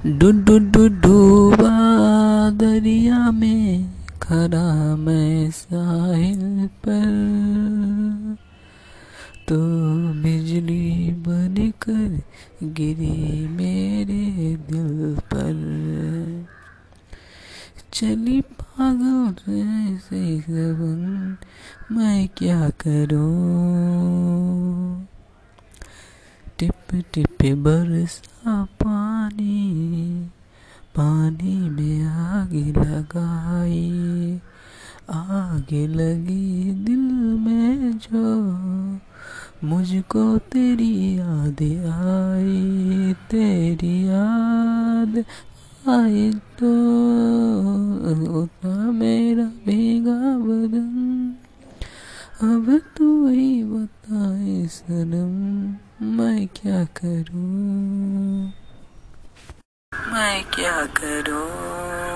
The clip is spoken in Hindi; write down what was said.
डू डू डूबा दरिया में खड़ा मैं साहिल पर तो बिजली बन कर गिरी मेरे दिल पर चली पागल जैसे जबन मैं क्या करूँ टिप टिप बरसा पानी में आग लगाई। आग लगी दिल में जो मुझको तेरी याद आई। तेरी याद आए तो उतना मेरा भीगा बदन। अब तू ही बताए सनम, मैं क्या करूँ? मैं क्या करूँ?